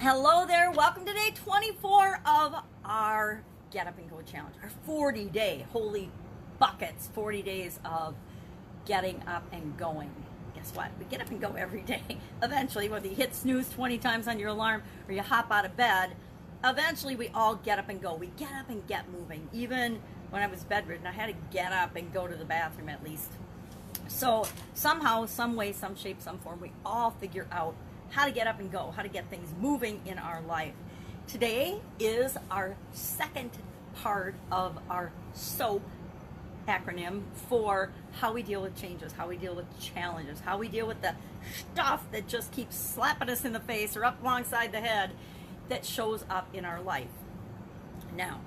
Hello there. Welcome to day 24 of our Get Up and Go Challenge. Our 40 day, holy buckets, 40 days of getting up and going. Guess what? We get up and go every day. Eventually, whether you hit snooze 20 times on your alarm or you hop out of bed, eventually we all get up and go. We get up and get moving. Even when I was bedridden, I had to get up and go to the bathroom at least. So, somehow, some way, some shape, some form, we all figure out how to get up and go, how to get things moving in our life. Today is our second part of our SOAP acronym for how we deal with changes, how we deal with challenges, how we deal with the stuff that just keeps slapping us in the face or up alongside the head that shows up in our life. Now,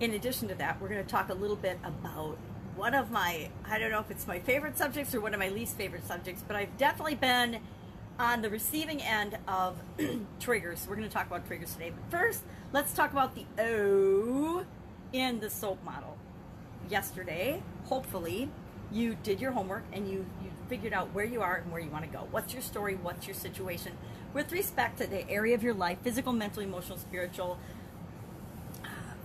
in addition to that, we're going to talk a little bit about one of my, I don't know if it's my favorite subjects or one of my least favorite subjects, but I've definitely been on the receiving end of triggers. We're going to talk about triggers today. But first, let's talk about the O in the SOAP model. Yesterday, hopefully, you did your homework and you, you figured out where you are and where you want to go. What's your story? What's your situation? With respect to the area of your life physical, mental, emotional, spiritual,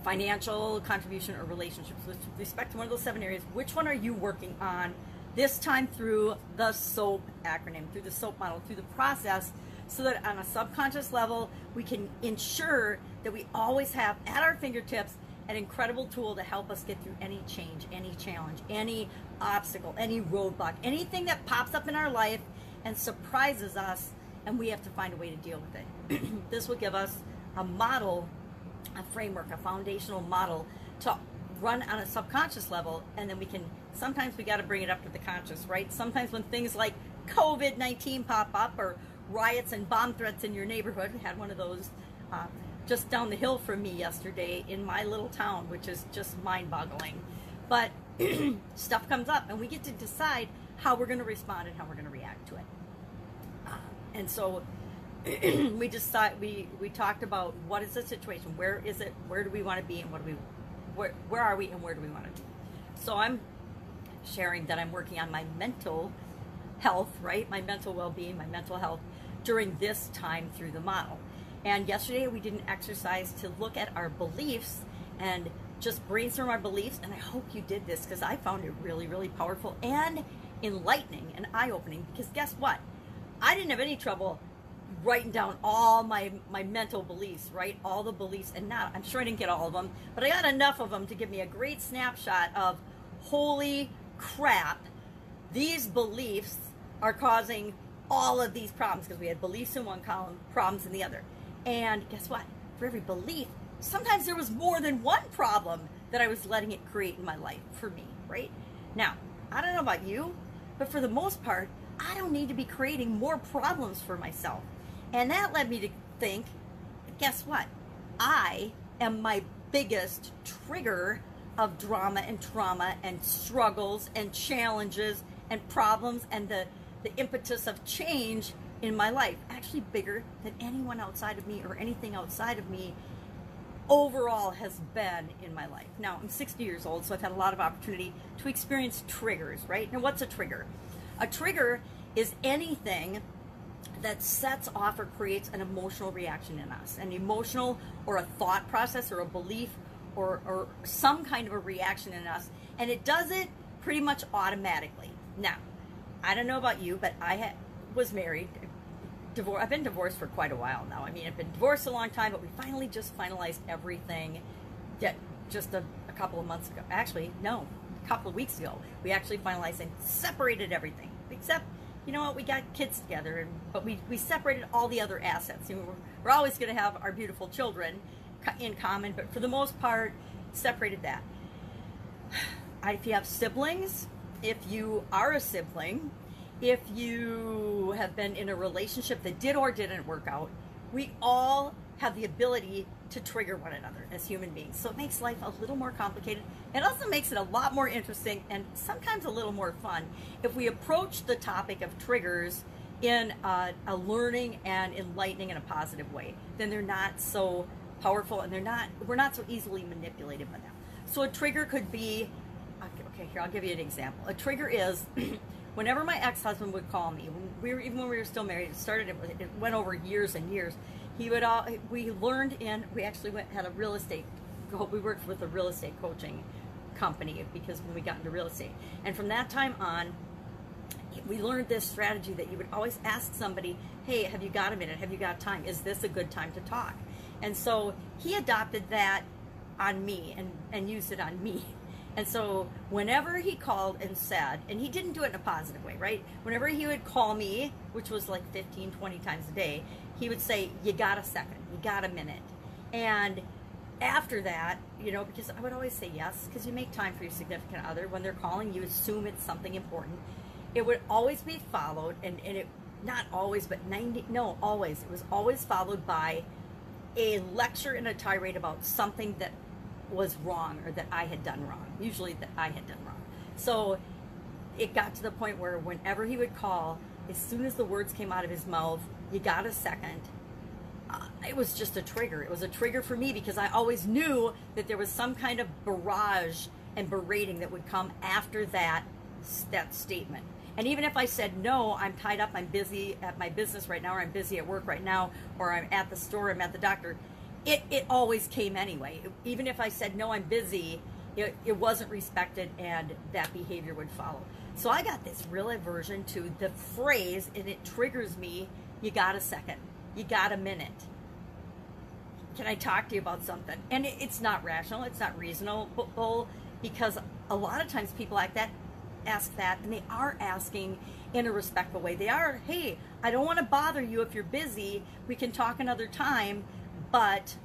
financial, contribution, or relationships. With respect to one of those seven areas, which one are you working on? This time through the SOAP acronym, through the SOAP model, through the process, so that on a subconscious level, we can ensure that we always have at our fingertips an incredible tool to help us get through any change, any challenge, any obstacle, any roadblock, anything that pops up in our life and surprises us, and we have to find a way to deal with it. this will give us a model, a framework, a foundational model to run on a subconscious level, and then we can sometimes we got to bring it up to the conscious, right? Sometimes when things like COVID 19 pop up or riots and bomb threats in your neighborhood, we had one of those uh, just down the hill from me yesterday in my little town, which is just mind boggling. But stuff comes up, and we get to decide how we're going to respond and how we're going to react to it. Uh, and so we just thought we we talked about what is the situation, where is it, where do we want to be, and what do we, where where are we, and where do we want to be. So I'm sharing that I'm working on my mental health, right? My mental well being, my mental health during this time through the model. And yesterday we did an exercise to look at our beliefs and just brainstorm our beliefs. And I hope you did this because I found it really, really powerful and enlightening and eye opening. Because guess what? I didn't have any trouble writing down all my my mental beliefs right all the beliefs and not i'm sure i didn't get all of them but i got enough of them to give me a great snapshot of holy crap, these beliefs are causing all of these problems because we had beliefs in one column, problems in the other. And guess what? For every belief, sometimes there was more than one problem that I was letting it create in my life for me, right? Now, I don't know about you, but for the most part, I don't need to be creating more problems for myself. And that led me to think guess what? I am my biggest trigger of drama and trauma and struggles and challenges and problems and the, the impetus of change in my life, actually bigger than anyone outside of me or anything outside of me overall has been in my life. Now, I'm 60 years old, so I've had a lot of opportunity to experience triggers, right? Now, what's a trigger? A trigger is anything that sets off or creates an emotional reaction in us, an emotional or a thought process or a belief or, or some kind of a reaction in us, and it does it pretty much automatically. Now, I don't know about you, but I ha- was married. Divorce. I've been divorced for quite a while now. I mean, I've been divorced a long time, but we finally just finalized everything. Just a, a couple of months ago. Actually, no, a couple of weeks ago, we actually finalized and separated everything. Except, you know what? We got kids together, and but we we separated all the other assets. You know, we're, we're always going to have our beautiful children, in common, but for the most part, separated that. If you have siblings, if you are a sibling, if you have been in a relationship that did or didn't work out, we all have the ability to trigger one another as human beings. So it makes life a little more complicated. It also makes it a lot more interesting and sometimes a little more fun if we approach the topic of triggers in a, a learning and enlightening in a positive way. Then they're not so powerful and they're not we're not so easily manipulated by them so a trigger could be okay here i'll give you an example a trigger is whenever my ex-husband would call me we were even when we were still married it started it went over years and years He would all we learned in we actually went had a real estate we worked with a real estate coaching company because when we got into real estate. And from that time on, we learned this strategy that you would always ask somebody, "Hey, have you got a minute? Have you got time? Is this a good time to talk?" And so he adopted that on me and and used it on me. And so whenever he called and said, and he didn't do it in a positive way, right? Whenever he would call me, which was like 15, 20 times a day, he would say, You got a second, you got a minute. And after that, you know, because I would always say yes, because you make time for your significant other. When they're calling, you assume it's something important. It would always be followed, and, and it, not always, but 90, no, always. It was always followed by a lecture and a tirade about something that was wrong or that I had done wrong. Usually that I had done wrong. So it got to the point where whenever he would call, as soon as the words came out of his mouth, you got a second. Uh, it was just a trigger. It was a trigger for me because I always knew that there was some kind of barrage and berating that would come after that that statement. And even if I said no, I'm tied up, I'm busy at my business right now, or I'm busy at work right now, or I'm at the store, I'm at the doctor, it, it always came anyway. Even if I said, no, I'm busy, it, it wasn't respected and that behavior would follow. So I got this real aversion to the phrase and it triggers me, you got a second, you got a minute. Can I talk to you about something? And it, it's not rational, it's not reasonable because a lot of times people like that ask that and they are asking in a respectful way. They are, hey, I don't want to bother you if you're busy. We can talk another time but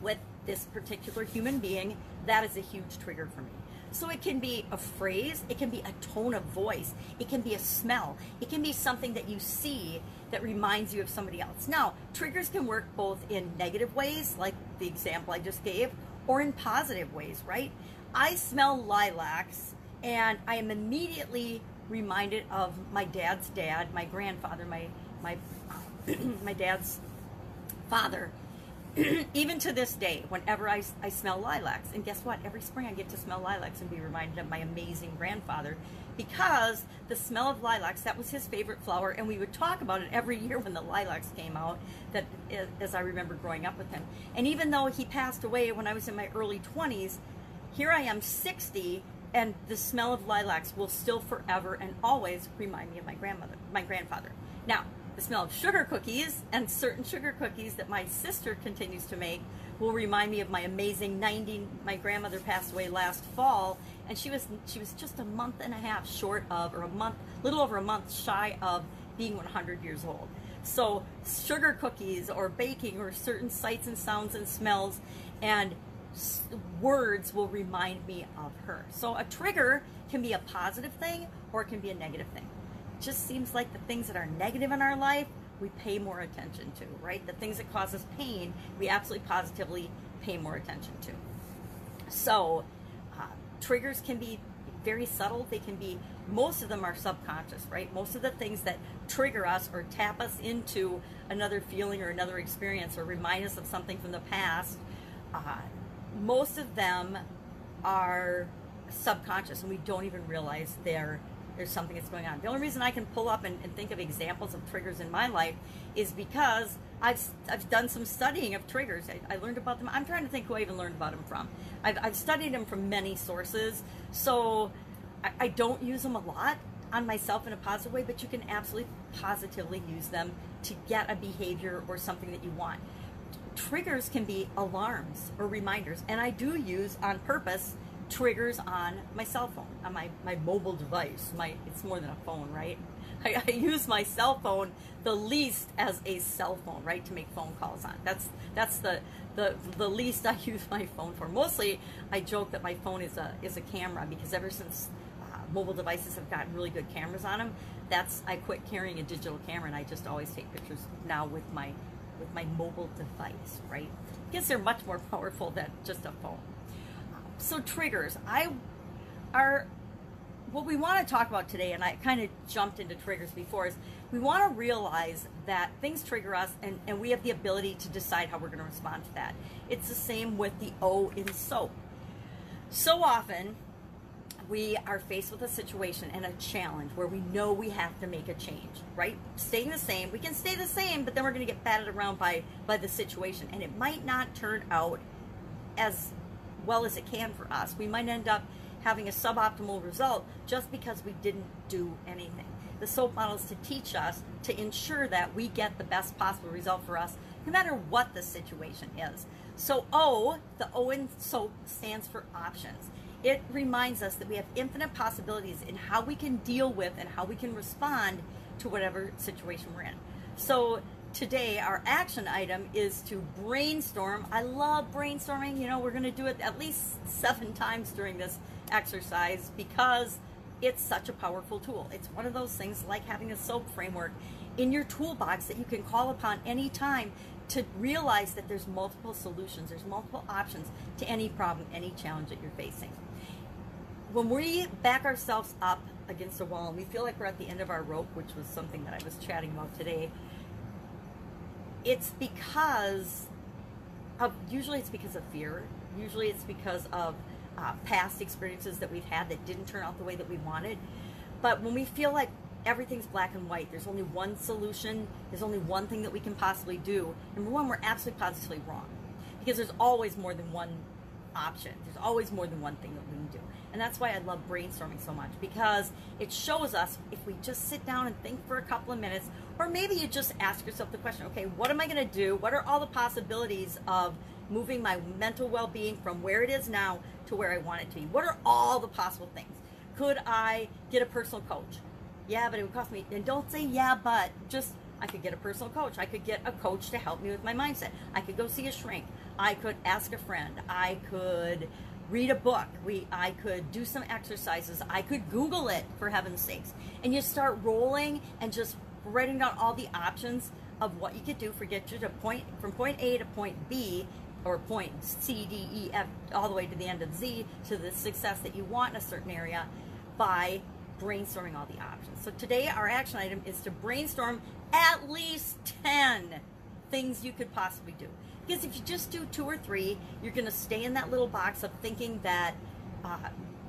with this particular human being, that is a huge trigger for me. So it can be a phrase, it can be a tone of voice, it can be a smell, it can be something that you see that reminds you of somebody else. Now, triggers can work both in negative ways, like the example I just gave, or in positive ways, right? I smell lilacs and I am immediately reminded of my dad's dad, my grandfather, my my my dad's father even to this day, whenever I, I smell lilacs, and guess what? Every spring I get to smell lilacs and be reminded of my amazing grandfather because the smell of lilacs, that was his favorite flower, and we would talk about it every year when the lilacs came out, that eh, as I remember growing up with him. And even though he passed away when I was in my early 20s, here I am 60, and the smell of lilacs will still forever and always remind me of my grandmother, my grandfather. Now, the smell of sugar cookies and certain sugar cookies that my sister continues to make will remind me of my amazing 90 my grandmother passed away last fall and she was she was just a month and a half short of or a month little over a month shy of being 100 years old so sugar cookies or baking or certain sights and sounds and smells and words will remind me of her so a trigger can be a positive thing or it can be a negative thing It just seems like the things that are negative in our life, we pay more attention to, right? The things that cause us pain, we absolutely positively pay more attention to. So, uh, triggers can be very subtle. They can be, most of them are subconscious, right? Most of the things that trigger us or tap us into another feeling or another experience or remind us of something from the past, uh, most of them are subconscious and we don't even realize they're there's something that's going on. The only reason I can pull up and, and, think of examples of triggers in my life is because I've, I've done some studying of triggers. I, I learned about them. I'm trying to think who I even learned about them from. I've, I've studied them from many sources, so I, I don't use them a lot on myself in a positive way, but you can absolutely positively use them to get a behavior or something that you want. Triggers can be alarms or reminders, and I do use on purpose triggers on my cell phone, on my, my mobile device. My It's more than a phone, right? I, I, use my cell phone the least as a cell phone, right, to make phone calls on. That's that's the the, the least I use my phone for. Mostly, I joke that my phone is a is a camera because ever since uh, mobile devices have gotten really good cameras on them, that's I quit carrying a digital camera and I just always take pictures now with my with my mobile device, right? Because they're much more powerful than just a phone um, so triggers. I are what we want to talk about today, and I kind of jumped into triggers before, is we want to realize that things trigger us and, and we have the ability to decide how we're going to respond to that. It's the same with the O in soap. So often, we are faced with a situation and a challenge where we know we have to make a change, right? Staying the same, we can stay the same, but then we're going to get batted around by by the situation, and it might not turn out as well as it can for us. We might end up having a suboptimal result just because we didn't do anything. The SOAP model is to teach us to ensure that we get the best possible result for us, no matter what the situation is. So O, the O in SOAP stands for options. It reminds us that we have infinite possibilities in how we can deal with and how we can respond to whatever situation we're in. So today our action item is to brainstorm. I love brainstorming. You know, we're going to do it at least seven times during this exercise because it's such a powerful tool. It's one of those things like having a SOAP framework in your toolbox that you can call upon anytime to realize that there's multiple solutions, there's multiple options to any problem, any challenge that you're facing. When we back ourselves up against a wall and we feel like we're at the end of our rope, which was something that I was chatting about today, it's because of usually it's because of fear. Usually it's because of uh, past experiences that we've had that didn't turn out the way that we wanted. But when we feel like everything's black and white, there's only one solution, there's only one thing that we can possibly do, number one, we're absolutely positively wrong. Because there's always more than one option. There's always more than one thing that we can do. And that's why I love brainstorming so much because it shows us if we just sit down and think for a couple of minutes, or maybe you just ask yourself the question okay, what am I going to do? What are all the possibilities of moving my mental well being from where it is now to where I want it to be? What are all the possible things? Could I get a personal coach? Yeah, but it would cost me. And don't say yeah, but just I could get a personal coach. I could get a coach to help me with my mindset. I could go see a shrink. I could ask a friend. I could read a book. We I could do some exercises. I could Google it for heaven's sakes. And you start rolling and just writing down all the options of what you could do for get you to point from point A to point B or point C, D, E, F, all the way to the end of Z to the success that you want in a certain area by brainstorming all the options. So today our action item is to brainstorm at least 10 things you could possibly do. Because if you just do two or three, you're going to stay in that little box of thinking that uh,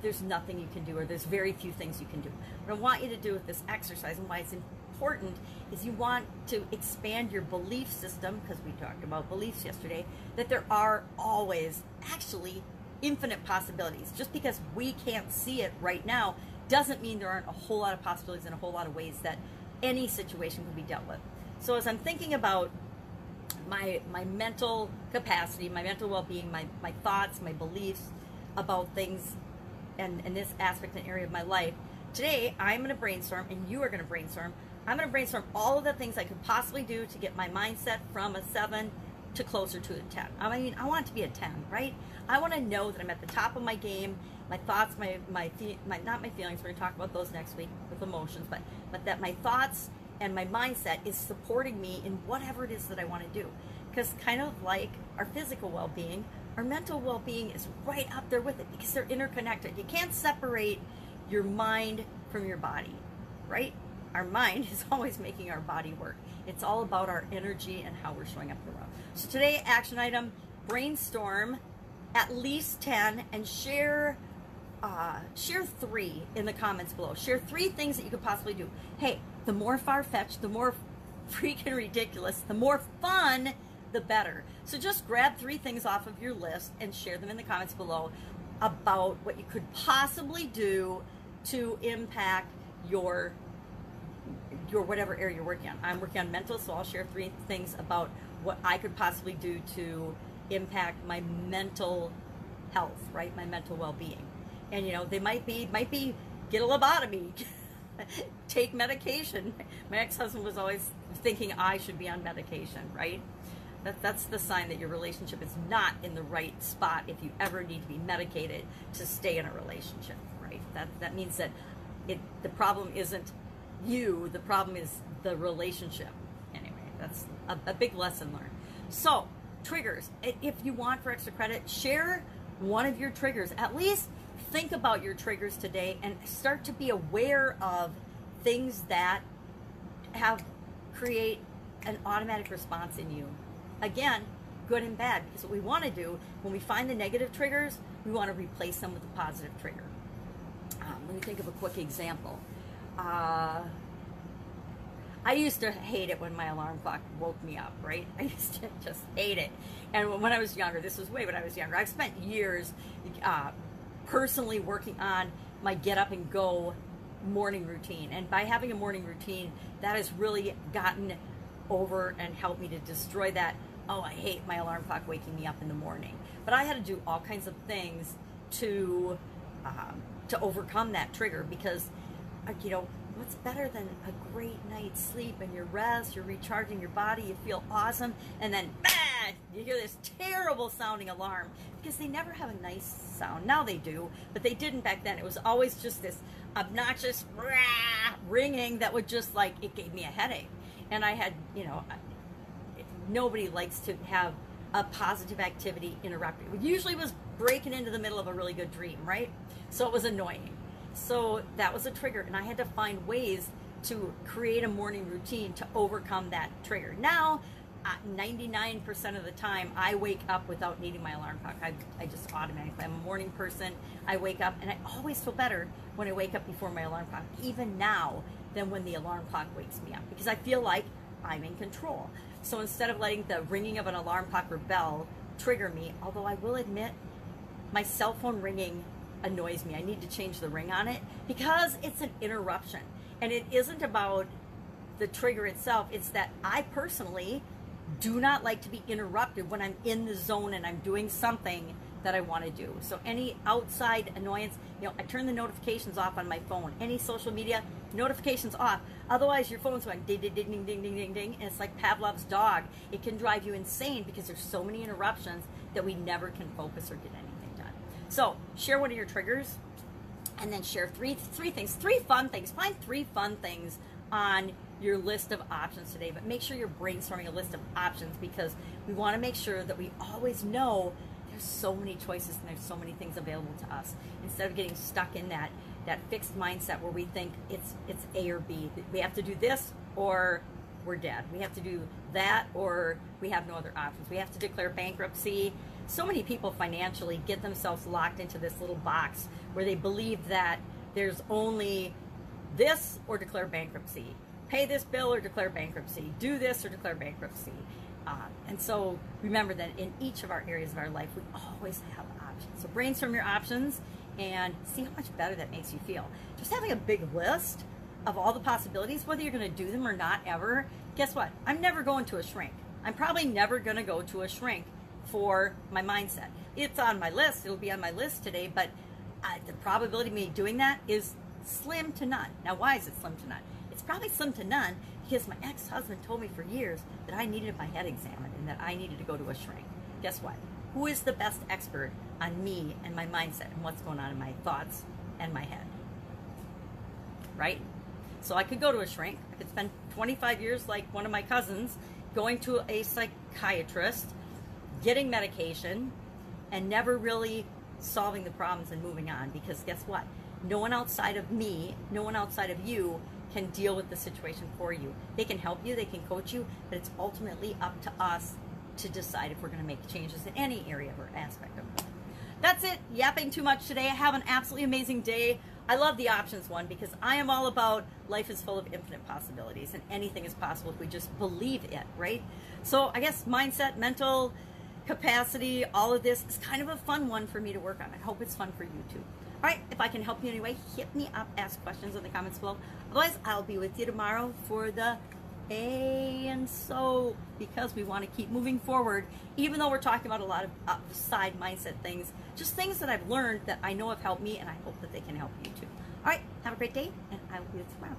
there's nothing you can do or there's very few things you can do. What I want you to do with this exercise and why it's important is you want to expand your belief system, because we talked about beliefs yesterday, that there are always actually infinite possibilities. Just because we can't see it right now doesn't mean there aren't a whole lot of possibilities and a whole lot of ways that any situation can be dealt with. So as I'm thinking about my my mental capacity, my mental well-being, my, my thoughts, my beliefs about things and, and this aspect and area of my life, today I'm to brainstorm and you are to brainstorm. I'm to brainstorm all of the things I could possibly do to get my mindset from a 7 to closer to a 10. I mean, I want it to be a 10, right? I want to know that I'm at the top of my game. My thoughts, my, my, my not my feelings, we're going to talk about those next week with emotions, but, but that my thoughts and my mindset is supporting me in whatever it is that I want to do. Because kind of like our physical well-being, our mental well-being is right up there with it because they're interconnected. You can't separate your mind from your body, right? Our mind is always making our body work. It's all about our energy and how we're showing up in the world. So today, action item, brainstorm at least 10 and share uh, share three in the comments below. Share three things that you could possibly do. Hey, the more far-fetched, the more freaking ridiculous, the more fun, the better. So just grab three things off of your list and share them in the comments below about what you could possibly do to impact your your whatever area you're working on. I'm working on mental, so I'll share three things about what I could possibly do to impact my mental health, right? My mental well-being. And you know, they might be might be get a lobotomy, take medication. My ex-husband was always thinking I should be on medication, right? That, that's the sign that your relationship is not in the right spot if you ever need to be medicated to stay in a relationship, right? That, that means that it, the problem isn't you, the problem is the relationship. Anyway, that's a, a big lesson learned. So, triggers. If you want for extra credit, share one of your triggers. At least think about your triggers today and start to be aware of things that have create an automatic response in you. Again, good and bad, because what we want to do when we find the negative triggers, we want to replace them with a positive trigger. let me think of a quick example. Uh, I used to hate it when my alarm clock woke me up, right? I used to just hate it. And when I was younger, this was way when I was younger, I've spent years uh, personally working on my get up and go morning routine. And by having a morning routine, that has really gotten over and helped me to destroy that. Oh, I hate my alarm clock waking me up in the morning. But I had to do all kinds of things to um, to overcome that trigger because, uh, you know, what's better than a great night's sleep and your rest, you're recharging your body, you feel awesome, and then bah, you hear this terrible sounding alarm because they never have a nice sound. Now they do, but they didn't back then. It was always just this obnoxious rah, ringing that would just like, it gave me a headache. And I had, you know, nobody likes to have a positive activity interrupted. It usually was breaking into the middle of a really good dream, right? So it was annoying. So that was a trigger, and I had to find ways to create a morning routine to overcome that trigger. Now, 99% uh, of the time, I wake up without needing my alarm clock. I, I just automatically, I'm a morning person. I wake up, and I always feel better when I wake up before my alarm clock, even now, than when the alarm clock wakes me up, because I feel like I'm in control. So instead of letting the ringing of an alarm clock or bell trigger me, although I will admit, my cell phone ringing annoys me. I need to change the ring on it because it's an interruption. And it isn't about the trigger itself, it's that I personally do not like to be interrupted when I'm in the zone and I'm doing something that I want to do. So any outside annoyance, you know, I turn the notifications off on my phone. Any social media notifications off. Otherwise, your phone's going ding, ding, ding, ding, ding, ding, ding, ding, and it's like Pavlov's dog. It can drive you insane because there's so many interruptions that we never can focus or get anything done. So share one of your triggers, and then share three three things, three fun things. Find three fun things on your list of options today, but make sure you're brainstorming a list of options because we want to make sure that we always know there's so many choices and there's so many things available to us instead of getting stuck in that that fixed mindset where we think it's it's A or B. We have to do this or we're dead. We have to do that or we have no other options. We have to declare bankruptcy. So many people financially get themselves locked into this little box where they believe that there's only this or declare bankruptcy. Pay this bill or declare bankruptcy. Do this or declare bankruptcy. Uh, and so remember that in each of our areas of our life, we always have options. So brainstorm your options and see how much better that makes you feel. Just having a big list of all the possibilities, whether you're going to do them or not ever, guess what? I'm never going to a shrink. I'm probably never going to go to a shrink for my mindset. It's on my list. It'll be on my list today, but uh, the probability of me doing that is slim to none. Now, why is it slim to none? Probably slim to none because my ex-husband told me for years that I needed my head examined and that I needed to go to a shrink. Guess what? Who is the best expert on me and my mindset and what's going on in my thoughts and my head? Right? So I could go to a shrink. I could spend 25 years like one of my cousins going to a psychiatrist, getting medication, and never really solving the problems and moving on because guess what? No one outside of me, no one outside of you can deal with the situation for you. They can help you, they can coach you, but it's ultimately up to us to decide if we're going to make changes in any area or aspect of it. That's it. Yapping too much today. Have an absolutely amazing day. I love the options one because I am all about life is full of infinite possibilities and anything is possible if we just believe it, right? So I guess mindset, mental capacity, all of this is kind of a fun one for me to work on. I hope it's fun for you too. All right, if I can help you in any way, hit me up, ask questions in the comments below. Otherwise, I'll be with you tomorrow for the A and so because we want to keep moving forward, even though we're talking about a lot of upside mindset things, just things that I've learned that I know have helped me and I hope that they can help you too. All right, have a great day and I will be with you tomorrow.